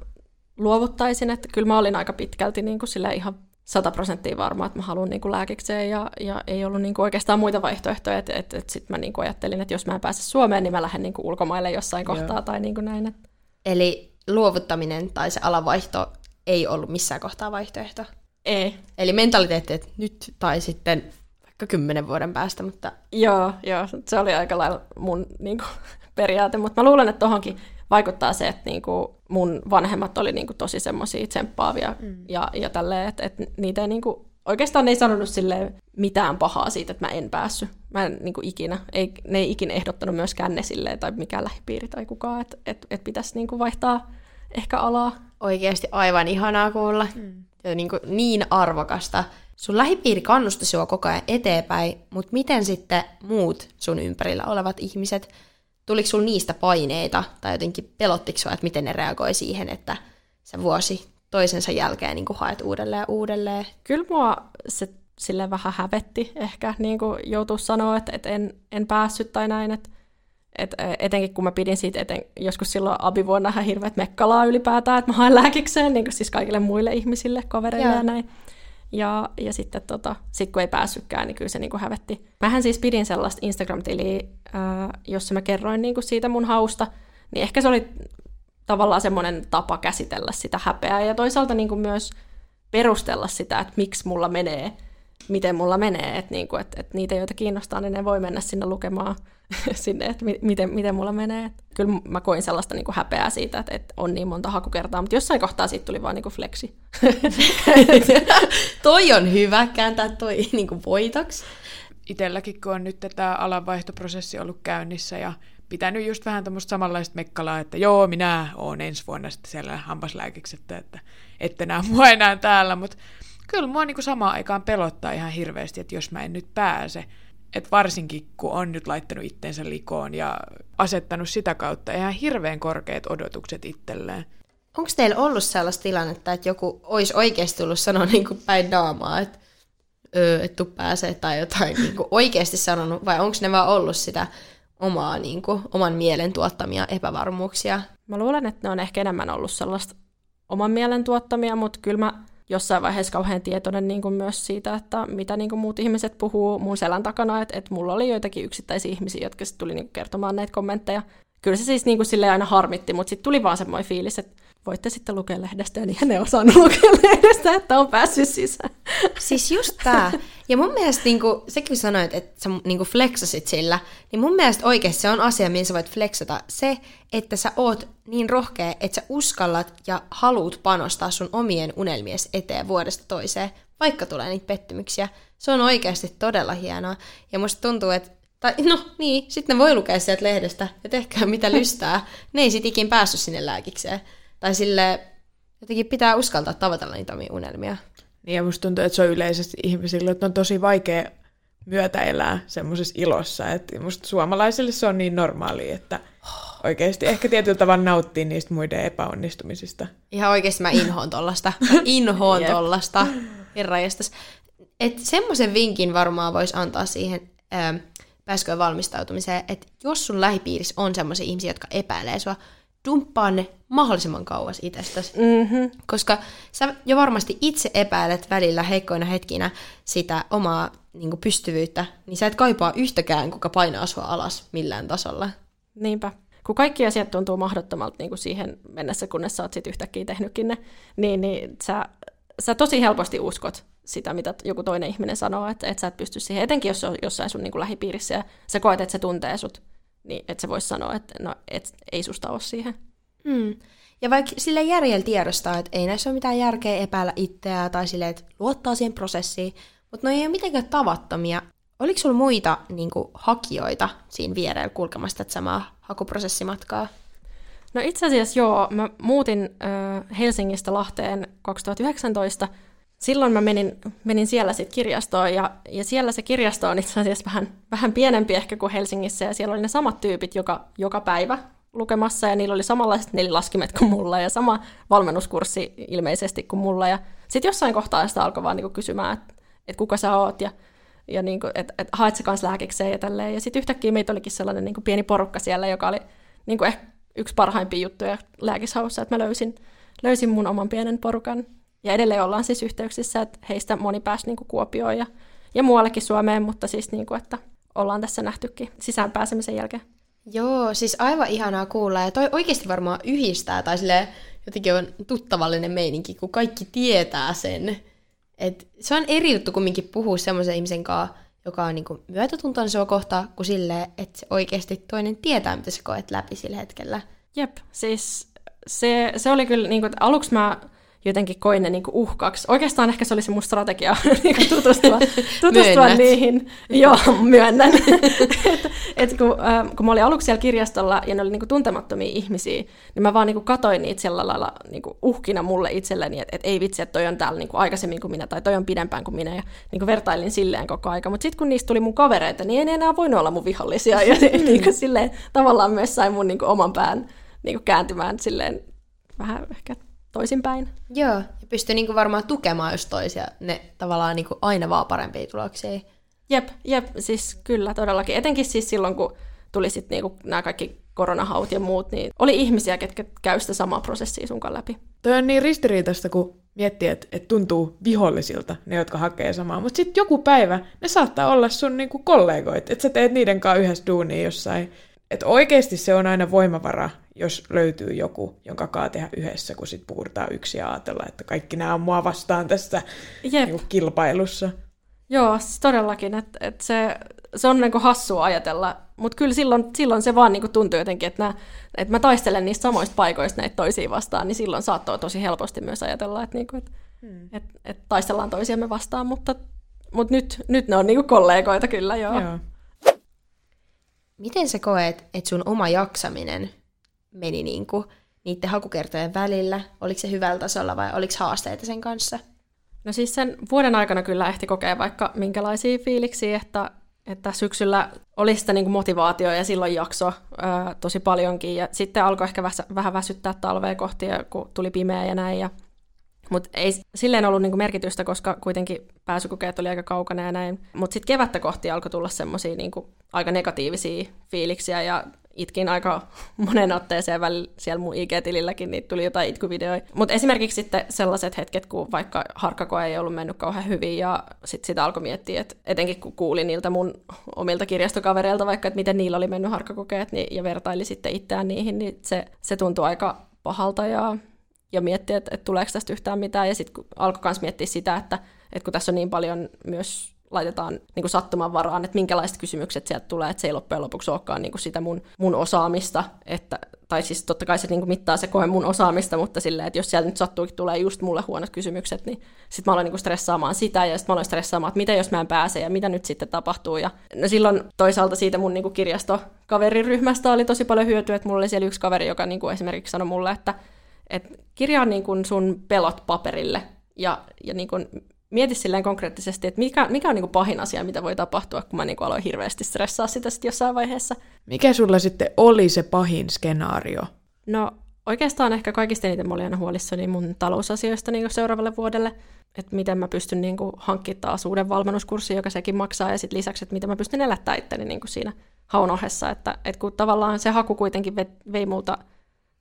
luovuttaisin, että kyllä mä olin aika pitkälti niin kuin sillä ihan sata prosenttia varma, että mä haluan niin lääkikseen ja, ja ei ollut niin kuin oikeastaan muita vaihtoehtoja, että, että, että sitten mä niin kuin ajattelin, että jos mä en pääse Suomeen, niin mä lähden niin kuin ulkomaille jossain Joo. kohtaa tai niin kuin näin. Että... Eli luovuttaminen tai se alavaihto ei ollut missään kohtaa vaihtoehto? Ei. Eli mentaliteetti, että nyt tai sitten vaikka kymmenen vuoden päästä, mutta... Joo, joo se oli aika lailla mun niin kuin, periaate, mutta mä luulen, että tohonkin vaikuttaa se, että niinku mun vanhemmat oli niinku tosi semmoisia tsemppaavia mm. ja, ja tälleen, että, että niitä ei niinku, oikeastaan ne ei sanonut sille mitään pahaa siitä, että mä en päässyt. Mä en niinku ikinä, ei, ne ei ikinä ehdottanut myöskään ne silleen, tai mikään lähipiiri tai kukaan, että et, et pitäisi niinku vaihtaa ehkä alaa. Oikeasti aivan ihanaa kuulla. Mm. Ja niinku niin arvokasta. Sun lähipiiri kannusti sua koko ajan eteenpäin, mutta miten sitten muut sun ympärillä olevat ihmiset tuliko sulla niistä paineita tai jotenkin pelottiko sua, että miten ne reagoi siihen, että se vuosi toisensa jälkeen niin kuin haet uudelleen ja uudelleen? Kyllä mua se sille vähän hävetti ehkä niin kuin joutuu sanoa, että, että en, en päässyt tai näin, että et etenkin kun mä pidin siitä eten, joskus silloin abivuonna ihan hirveät mekkalaa ylipäätään, että mä haen lääkikseen niin kuin siis kaikille muille ihmisille, kavereille ja, ja näin. Ja, ja sitten tota, sit kun ei päässytkään, niin kyllä se niinku hävetti. Mähän siis pidin sellaista Instagram-tiliä, ää, jossa mä kerroin niinku siitä mun hausta, niin ehkä se oli tavallaan semmoinen tapa käsitellä sitä häpeää ja toisaalta niinku myös perustella sitä, että miksi mulla menee, miten mulla menee, että niinku, et, et niitä, joita kiinnostaa, niin ne voi mennä sinne lukemaan sinne, että miten, miten mulla menee. Kyllä mä koin sellaista niin kuin häpeää siitä, että, että on niin monta hakukertaa, mutta jossain kohtaa siitä tuli vaan niin kuin flexi. toi on hyvä, kääntää toi niin kuin voitoksi. Itelläkin, kun on nyt tämä alanvaihtoprosessi ollut käynnissä ja pitänyt just vähän tämmöistä samanlaista mekkalaa, että joo, minä olen ensi vuonna sitten siellä hampaslääkiksi, että, että ette näe mua enää täällä, mutta kyllä mua niin kuin samaan aikaan pelottaa ihan hirveästi, että jos mä en nyt pääse, että varsinkin kun on nyt laittanut itteensä likoon ja asettanut sitä kautta ihan hirveän korkeat odotukset itselleen. Onko teillä ollut sellaista tilannetta, että joku olisi oikeasti tullut sanoa niin kuin päin naamaa, että öö, et tuu pääsee tai jotain niin kuin oikeasti sanonut, vai onko ne vaan ollut sitä omaa, niin kuin, oman mielen tuottamia epävarmuuksia? Mä luulen, että ne on ehkä enemmän ollut sellaista oman mielen tuottamia, mutta kyllä mä jossain vaiheessa kauhean tietoinen niin kuin myös siitä, että mitä niin kuin muut ihmiset puhuu mun selän takana, että, että mulla oli joitakin yksittäisiä ihmisiä, jotka sitten tuli niin kuin kertomaan näitä kommentteja. Kyllä se siis niin kuin aina harmitti, mutta sitten tuli vaan semmoinen fiilis, että voitte sitten lukea lehdestä, niin ne osannut lukea lehdestä, että on päässyt sisään. Siis just tämä. Ja mun mielestä niin kuin, sekin sanoit, että sä niin kuin flexasit sillä, niin mun mielestä oikeasti se on asia, mihin sä voit flexata. Se, että sä oot niin rohkea, että sä uskallat ja haluut panostaa sun omien unelmies eteen vuodesta toiseen, vaikka tulee niitä pettymyksiä. Se on oikeasti todella hienoa. Ja musta tuntuu, että tai no niin, sitten voi lukea sieltä lehdestä ja tehkää mitä lystää. Ne ei sit ikin päässyt sinne lääkikseen. Tai sille jotenkin pitää uskaltaa tavoitella niitä omia unelmia. Niin ja musta tuntuu, että se on yleisesti ihmisille, että on tosi vaikea myötä elää semmoisessa ilossa. Että musta suomalaisille se on niin normaali, että oikeasti ehkä tietyllä tavalla nauttii niistä muiden epäonnistumisista. Ihan oikeasti mä inhoon tollasta. Mä inhoon tollasta. Herranjestas. Että semmoisen vinkin varmaan voisi antaa siihen ähm, pääsköön valmistautumiseen, että jos sun lähipiirissä on semmoisia ihmisiä, jotka epäilee sua, dumppaa ne mahdollisimman kauas itsestäsi. Mm-hmm. Koska sä jo varmasti itse epäilet välillä heikkoina hetkinä sitä omaa niin kuin pystyvyyttä, niin sä et kaipaa yhtäkään, kuka painaa sua alas millään tasolla. Niinpä. Kun kaikki asiat tuntuu mahdottomalta niin kuin siihen mennessä, kunnes sä oot sit yhtäkkiä tehnytkin ne, niin, niin sä, sä tosi helposti uskot sitä, mitä joku toinen ihminen sanoo, että, että sä et pysty siihen, etenkin jos se on jossain sun niin kuin lähipiirissä ja sä koet, että se tuntee sut, niin että se voisi sanoa, että no, et, ei susta ole siihen. Hmm. Ja vaikka sille järjellä tiedostaa, että ei näissä ole mitään järkeä epäillä itseä tai sille, että luottaa siihen prosessiin, mutta ne ei ole mitenkään tavattomia. Oliko sulla muita niin kuin, hakijoita siinä vierellä kulkemassa tätä samaa hakuprosessimatkaa? No itse asiassa joo, mä muutin äh, Helsingistä Lahteen 2019. Silloin mä menin, menin siellä sitten kirjastoon ja, ja siellä se kirjasto on itse asiassa vähän, vähän pienempi ehkä kuin Helsingissä ja siellä oli ne samat tyypit joka, joka päivä lukemassa ja niillä oli samanlaiset nelilaskimet kuin mulla ja sama valmennuskurssi ilmeisesti kuin mulla. Ja sitten jossain kohtaa sitä alkoi vaan niinku kysymään, että et kuka sä oot ja, ja niinku, että et haet sä kanssa lääkikseen ja tälleen. Ja sitten yhtäkkiä meitä olikin sellainen niinku pieni porukka siellä, joka oli niinku ehkä yksi parhaimpia juttuja lääkishaussa, että mä löysin, löysin mun oman pienen porukan. Ja edelleen ollaan siis yhteyksissä, että heistä moni pääsi niinku Kuopioon ja, ja muuallekin Suomeen, mutta siis niinku, että ollaan tässä nähtykin sisään pääsemisen jälkeen. Joo, siis aivan ihanaa kuulla. Ja toi oikeasti varmaan yhdistää, tai sille jotenkin on tuttavallinen meininki, kun kaikki tietää sen. Et se on eri juttu kumminkin puhua semmoisen ihmisen kanssa, joka on niinku myötätuntoinen sua kohtaa, kuin silleen, että se oikeasti toinen tietää, mitä sä koet läpi sillä hetkellä. Jep, siis se, se oli kyllä, niin kuin, että aluksi mä jotenkin koin ne niinku uhkaksi. Oikeastaan ehkä se oli se mun strategia niinku tutustua, tutustua niihin. Joo, myönnän. et, et kun, äh, kun mä olin aluksi siellä kirjastolla ja ne oli niinku tuntemattomia ihmisiä, niin mä vaan niinku katoin niitä sillä lailla niinku uhkina mulle itselleni, että et ei vitsi, että toi on täällä niinku aikaisemmin kuin minä tai toi on pidempään kuin minä. Ja niinku vertailin silleen koko aika. Mutta sitten kun niistä tuli mun kavereita, niin ei ne enää voinut olla mun vihollisia. Ja niinku silleen, tavallaan myös sai mun niinku oman pään niinku kääntymään silleen vähän ehkä toisinpäin. Joo, ja pystyy niinku varmaan tukemaan just toisia, ne tavallaan niinku aina vaan parempia tuloksia. Jep, jep, siis kyllä todellakin. Etenkin siis silloin, kun tuli sitten niinku nämä kaikki koronahaut ja muut, niin oli ihmisiä, ketkä käy sitä samaa prosessia sunkaan läpi. Toi on niin ristiriitaista, kun miettii, että, että tuntuu vihollisilta ne, jotka hakee samaa. Mutta sitten joku päivä ne saattaa olla sun niinku kollegoit, että sä teet niiden kanssa yhdessä duunia jossain että oikeasti se on aina voimavara, jos löytyy joku, jonka kaa tehdä yhdessä, kun sit puhutaan yksi ja ajatella, että kaikki nämä on mua vastaan tässä Niin kilpailussa. Joo, siis todellakin, että et se, se on niinku hassua ajatella, mutta kyllä silloin, silloin se vaan niinku tuntuu jotenkin, että, että mä taistelen niistä samoista paikoista näitä toisiin vastaan, niin silloin saattoi tosi helposti myös ajatella, että, niinku, että hmm. et, et taistellaan toisiamme vastaan, mutta, mutta nyt, nyt ne on niinku kollegoita kyllä, joo. joo. Miten sä koet, että sun oma jaksaminen meni niin kuin niiden hakukertojen välillä? Oliko se hyvällä tasolla vai oliko haasteita sen kanssa? No siis sen vuoden aikana kyllä ehti kokea vaikka minkälaisia fiiliksiä, että, että syksyllä oli sitä niin kuin motivaatio ja silloin jakso ää, tosi paljonkin. Ja sitten alkoi ehkä vähän väsyttää talvea kohti, kun tuli pimeä ja näin. Ja mutta ei silleen ollut niinku merkitystä, koska kuitenkin pääsykokeet oli aika kaukana ja näin. Mutta sitten kevättä kohti alkoi tulla semmoisia niinku aika negatiivisia fiiliksiä ja itkin aika monen otteeseen välillä siellä mun IG-tililläkin, niin tuli jotain itkuvideoita. Mutta esimerkiksi sitten sellaiset hetket, kun vaikka harkkakoe ei ollut mennyt kauhean hyvin ja sitten sitä alkoi miettiä, että etenkin kun kuulin niiltä mun omilta kirjastokavereilta vaikka, että miten niillä oli mennyt harkkakokeet niin, ja vertaili sitten itseään niihin, niin se, se tuntui aika pahalta ja ja miettiä, että, että tuleeko tästä yhtään mitään. Ja sitten alkoi myös miettiä sitä, että, että kun tässä on niin paljon myös laitetaan niin sattuman varaan, että minkälaiset kysymykset sieltä tulee, että se ei loppujen lopuksi olekaan niin sitä mun, mun osaamista, että, tai siis totta kai se niin mittaa se koe mun osaamista, mutta silleen, että jos sieltä nyt sattuukin tulee just mulle huonot kysymykset, niin sitten mä aloin niin stressaamaan sitä, ja sitten mä aloin stressaamaan, että mitä jos mä en pääse, ja mitä nyt sitten tapahtuu, ja no silloin toisaalta siitä mun niin kirjastokaveriryhmästä oli tosi paljon hyötyä, että mulla oli siellä yksi kaveri, joka niin esimerkiksi sanoi mulle, että että kirjaa niin sun pelot paperille ja, ja niin kuin mieti silleen konkreettisesti, että mikä, mikä on niin kuin pahin asia, mitä voi tapahtua, kun mä niin kuin aloin hirveästi stressaa sitä sitten jossain vaiheessa. Mikä sulla sitten oli se pahin skenaario? No oikeastaan ehkä kaikista eniten mä olin aina huolissani mun talousasioista niin seuraavalle vuodelle, että miten mä pystyn niin kuin hankkimaan taas uuden valmennuskurssin, joka sekin maksaa, ja sitten lisäksi, että miten mä pystyn elättämään itteni niin kuin siinä haun ohessa, että, että kun tavallaan se haku kuitenkin vei multa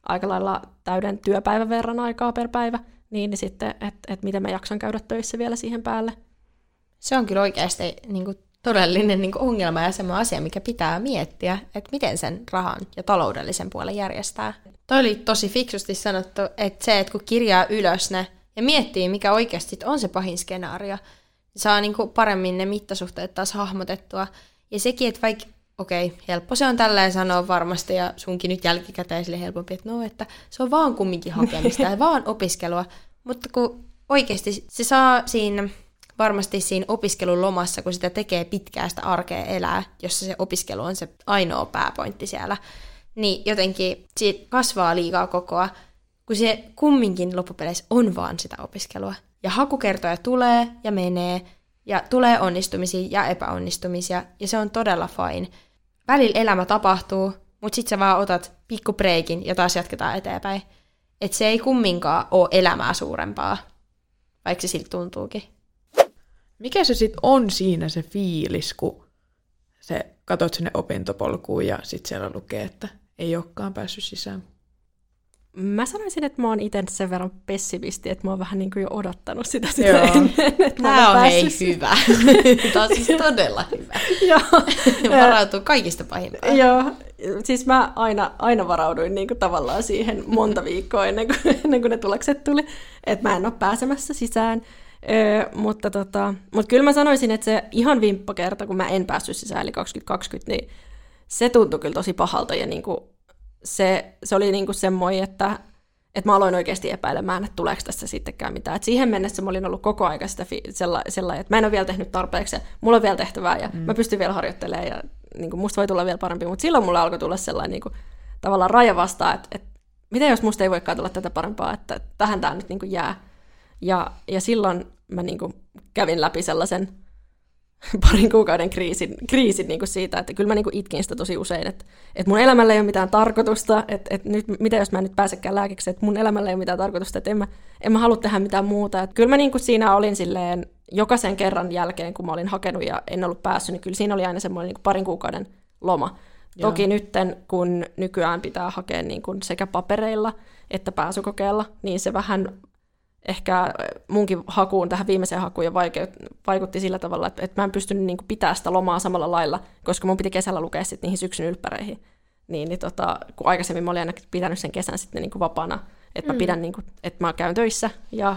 aika lailla täyden työpäivän verran aikaa per päivä, niin, niin sitten, että et miten mä jaksan käydä töissä vielä siihen päälle. Se on kyllä oikeasti niin kuin, todellinen niin kuin ongelma ja semmoinen asia, mikä pitää miettiä, että miten sen rahan ja taloudellisen puolen järjestää. Toi oli tosi fiksusti sanottu, että se, että kun kirjaa ylös ne ja miettii, mikä oikeasti on se pahin skenaario, niin saa niin kuin paremmin ne mittasuhteet taas hahmotettua. Ja sekin, että vaikka okei, okay, helppo se on tälleen sanoa varmasti, ja sunkin nyt jälkikäteen sille helpompi, että no, että se on vaan kumminkin hakemista ja vaan opiskelua. Mutta kun oikeasti se saa siinä, varmasti siinä opiskelun lomassa, kun sitä tekee pitkää sitä arkea elää, jossa se opiskelu on se ainoa pääpointti siellä, niin jotenkin siitä kasvaa liikaa kokoa, kun se kumminkin loppupeleissä on vaan sitä opiskelua. Ja hakukertoja tulee ja menee, ja tulee onnistumisia ja epäonnistumisia, ja se on todella fine. Välillä elämä tapahtuu, mutta sitten sä vaan otat pikku breikin ja taas jatketaan eteenpäin. Että se ei kumminkaan ole elämää suurempaa, vaikka se siltä tuntuukin. Mikä se sitten on siinä se fiilis, kun se katot sinne opintopolkuun ja sitten siellä lukee, että ei olekaan päässyt sisään? Mä sanoisin, että mä oon itse sen verran pessimisti, että mä oon vähän niin kuin jo odottanut sitä, sitä Joo. ennen. Että Tämä on hei hyvä. Tämä on siis todella hyvä. Joo. Varautuu kaikista pahimpaan. Joo. Siis mä aina, aina varauduin niin kuin tavallaan siihen monta viikkoa ennen kuin, ennen kuin ne tulokset tuli, että mä en ole pääsemässä sisään. Öö, mutta, tota, mutta kyllä mä sanoisin, että se ihan vimppakerta, kun mä en päässyt sisään, eli 2020, niin se tuntui kyllä tosi pahalta ja niin kuin se, se oli niinku semmoinen, että, että mä aloin oikeasti epäilemään, että tuleeko tässä sittenkään mitään. Et siihen mennessä mä olin ollut koko ajan sitä fi- sellainen, että mä en ole vielä tehnyt tarpeeksi ja mulla on vielä tehtävää ja mm. mä pystyn vielä harjoittelemaan ja niin kuin, musta voi tulla vielä parempi. Mutta silloin mulla alkoi tulla sellainen niin kuin, tavallaan raja vastaan, että, että miten jos musta ei voikaan tulla tätä parempaa, että tähän tämä nyt niin kuin jää. Ja, ja silloin mä niin kuin, kävin läpi sellaisen parin kuukauden kriisin, kriisin niin kuin siitä, että kyllä mä niin kuin itkin sitä tosi usein, että, että mun elämällä ei ole mitään tarkoitusta, että, että nyt, mitä jos mä en nyt pääsekään lääkiksi, että mun elämällä ei ole mitään tarkoitusta, että en mä, en mä halua tehdä mitään muuta. Että kyllä mä niin kuin siinä olin silleen jokaisen kerran jälkeen, kun mä olin hakenut ja en ollut päässyt, niin kyllä siinä oli aina semmoinen niin kuin parin kuukauden loma. Joo. Toki nytten, kun nykyään pitää hakea niin kuin sekä papereilla että pääsykokeella, niin se vähän ehkä munkin hakuun, tähän viimeiseen hakuun, ja vaikutti sillä tavalla, että, että mä en pystynyt niin pitämään sitä lomaa samalla lailla, koska mun piti kesällä lukea sitten niihin syksyn ylppäreihin. Niin, niin tota, kun aikaisemmin mä olin aina pitänyt sen kesän sitten niin kuin vapaana, että mä mm. pidän, niin kuin, että mä käyn töissä, ja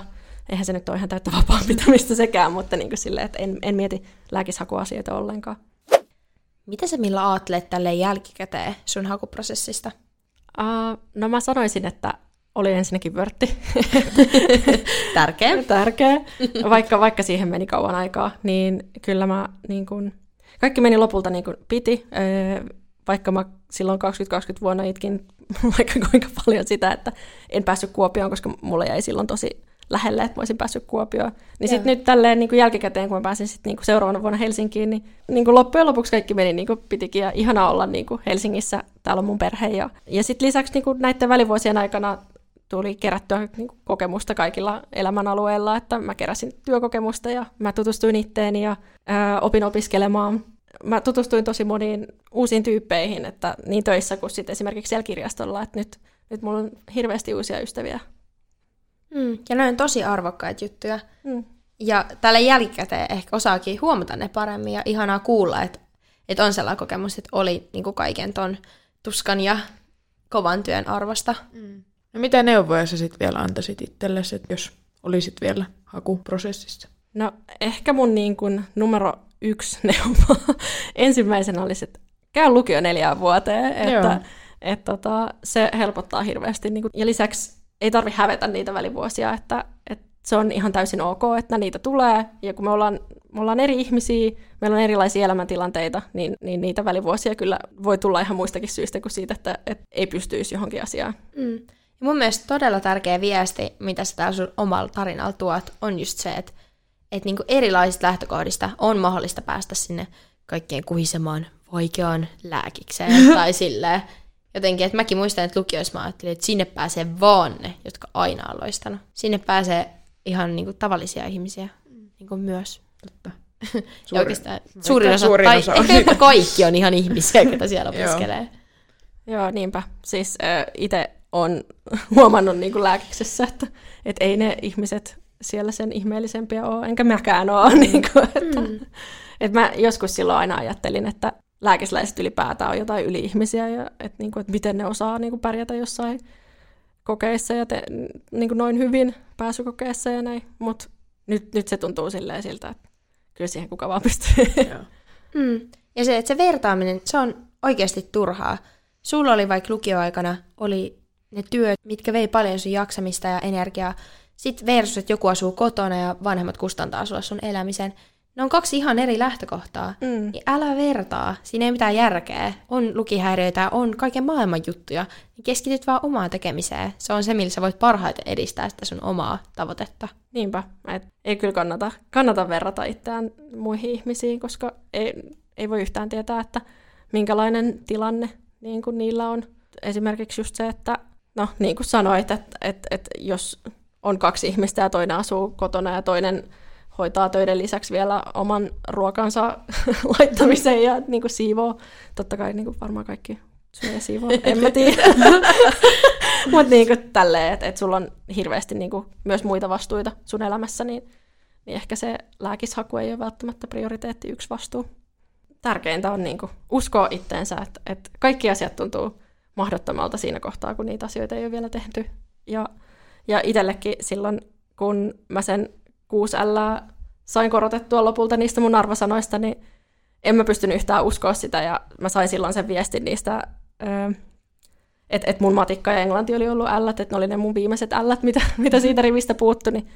eihän se nyt ole ihan täyttä vapaan pitämistä sekään, mutta niin kuin silleen, että en, en mieti lääkishakuasioita ollenkaan. Mitä sä millä ajattelet tälle jälkikäteen sun hakuprosessista? Uh, no mä sanoisin, että oli ensinnäkin vörtti. Tärkeä. Tärkeä. Vaikka, vaikka siihen meni kauan aikaa, niin kyllä mä niin kun, kaikki meni lopulta niin kuin piti. Vaikka mä silloin 2020 vuonna itkin vaikka kuinka paljon sitä, että en päässyt Kuopioon, koska mulla jäi silloin tosi lähelle, että mä olisin päässyt Kuopioon. Niin sitten nyt tälleen niin kuin jälkikäteen, kun mä pääsin sit, niin kuin seuraavana vuonna Helsinkiin, niin, niin kuin loppujen lopuksi kaikki meni niin kuin pitikin. Ja ihana olla niin kuin Helsingissä, täällä on mun perhe. Ja, ja sitten lisäksi niin kuin näiden välivuosien aikana tuli kerättyä niin kuin, kokemusta kaikilla elämänalueilla, että mä keräsin työkokemusta ja mä tutustuin itteeni ja ää, opin opiskelemaan. Mä tutustuin tosi moniin uusiin tyyppeihin, että niin töissä kuin sitten esimerkiksi siellä kirjastolla, että nyt, nyt mulla on hirveästi uusia ystäviä. Mm, ja ne on tosi arvokkaita juttuja. Mm. Ja tällä jälkikäteen ehkä osaakin huomata ne paremmin ja ihanaa kuulla, että, että on sellainen kokemus, että oli niin kuin kaiken ton tuskan ja kovan työn arvosta. Mm. No mitä neuvoja sä sitten vielä antaisit itsellesi, että jos olisit vielä hakuprosessissa? No ehkä mun niin kun numero yksi neuvo ensimmäisenä olisi, että käy lukio neljään vuoteen, että et, tota, se helpottaa hirveästi. Niin kun, ja lisäksi ei tarvi hävetä niitä välivuosia, että, että se on ihan täysin ok, että niitä tulee. Ja kun me ollaan, me ollaan eri ihmisiä, meillä on erilaisia elämäntilanteita, niin, niin niitä välivuosia kyllä voi tulla ihan muistakin syistä kuin siitä, että, että ei pystyisi johonkin asiaan. Mm. Ja mun mielestä todella tärkeä viesti, mitä sä täällä sun omalla tarinalla tuot, on just se, että, että niinku erilaisista lähtökohdista on mahdollista päästä sinne kaikkien kuhisemaan vaikeaan lääkikseen tai silleen. Jotenkin, että mäkin muistan, että lukioissa mä ajattelin, että sinne pääsee vaan ne, jotka aina on loistanut. Sinne pääsee ihan niinku tavallisia ihmisiä niinku myös. Totta. Suurin, ja oikeastaan suurin osa, suurin tai osa ehkä jopa kaikki on ihan ihmisiä, joita siellä opiskelee. Joo. Joo, niinpä. Siis äh, itse on huomannut niin kuin lääkiksessä, että, että ei ne ihmiset siellä sen ihmeellisempiä ole, enkä mäkään ole. Mm. Niin kuin, että, mm. että mä joskus silloin aina ajattelin, että lääkisläiset ylipäätään on jotain yli-ihmisiä, ja että, niin kuin, että miten ne osaa niin kuin pärjätä jossain kokeissa ja te, niin kuin noin hyvin pääsykokeessa ja näin. Mutta nyt, nyt se tuntuu silleen siltä, että kyllä siihen kuka vaan pystyy. mm. Ja se, että se vertaaminen, se on oikeasti turhaa. Sulla oli vaikka lukioaikana, oli ne työt, mitkä vei paljon sun jaksamista ja energiaa. Sitten versus, että joku asuu kotona ja vanhemmat kustantaa sulle sun elämisen. Ne on kaksi ihan eri lähtökohtaa. Mm. Niin älä vertaa. Siinä ei mitään järkeä. On lukihäiriöitä, on kaiken maailman juttuja. Niin keskityt vaan omaan tekemiseen. Se on se, millä sä voit parhaiten edistää sitä sun omaa tavoitetta. Niinpä. Et ei kyllä kannata, kannata verrata itseään muihin ihmisiin, koska ei, ei voi yhtään tietää, että minkälainen tilanne niin kuin niillä on. Esimerkiksi just se, että no niin kuin sanoit, että, että, että jos on kaksi ihmistä ja toinen asuu kotona ja toinen hoitaa töiden lisäksi vielä oman ruokansa laittamisen ja niin kuin siivoo. Totta kai niin kuin varmaan kaikki syö ja siivoo, en mä tiedä. Mutta niin kuin tälleen, että, että sulla on hirveästi niin kuin myös muita vastuita sun elämässä, niin, niin ehkä se lääkishaku ei ole välttämättä prioriteetti yksi vastuu. Tärkeintä on niin kuin uskoa itteensä, että, että kaikki asiat tuntuu mahdottomalta siinä kohtaa, kun niitä asioita ei ole vielä tehty. Ja, ja itsellekin silloin, kun mä sen 6L sain korotettua lopulta niistä mun arvosanoista, niin en mä pystynyt yhtään uskoa sitä, ja mä sain silloin sen viestin niistä, että et mun matikka ja englanti oli ollut L, että ne oli ne mun viimeiset L, mitä, mitä siitä rivistä puuttu, niin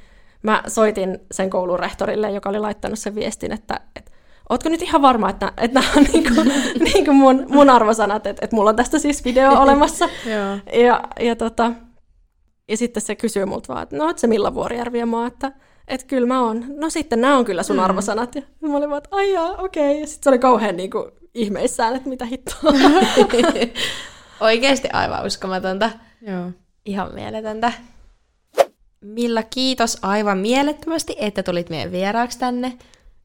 mä soitin sen koulun rehtorille, joka oli laittanut sen viestin, että, että ootko nyt ihan varma, että, että nämä on niin kuin, niin kuin mun, mun arvosanat, että, että mulla on tästä siis video olemassa. ja, ja, tota, ja sitten se kysyy multa vaan, että no, että se Milla Vuorijärvi ja mä, että, että kyllä mä oon. No sitten nämä on kyllä sun mm. arvosanat. Ja mä olin vaan, että ai jaa, okei. Okay. Ja sitten se oli kauhean niin kuin, ihmeissään, että mitä hittoa. Oikeasti aivan uskomatonta. Joo. Ihan mieletöntä. Milla, kiitos aivan mielettömästi, että tulit meidän vieraaksi tänne.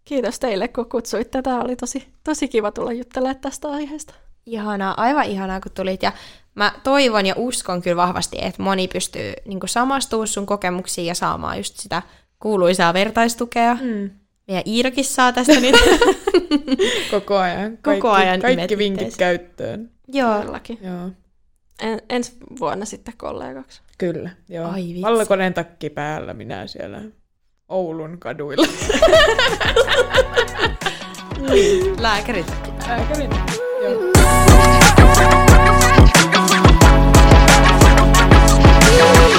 Kiitos teille, kun kutsuitte. Tämä oli tosi, tosi kiva tulla juttelemaan tästä aiheesta. Ihanaa, aivan ihanaa, kun tulit. Ja mä toivon ja uskon kyllä vahvasti, että moni pystyy niin samastumaan sun kokemuksiin ja saamaan just sitä kuuluisaa vertaistukea. Mm. Meidän Iirakin saa tästä nyt. Koko ajan. Kaikki, Koko ajan kaikki vinkit käyttöön. Joo. Todellakin. Joo. En, ensi vuonna sitten kollegaksi. Kyllä, joo. Ai Valkoinen takki päällä minä siellä Oulun kaduilla. Lääkärit. Lääkärit. Lääkärit. Joo.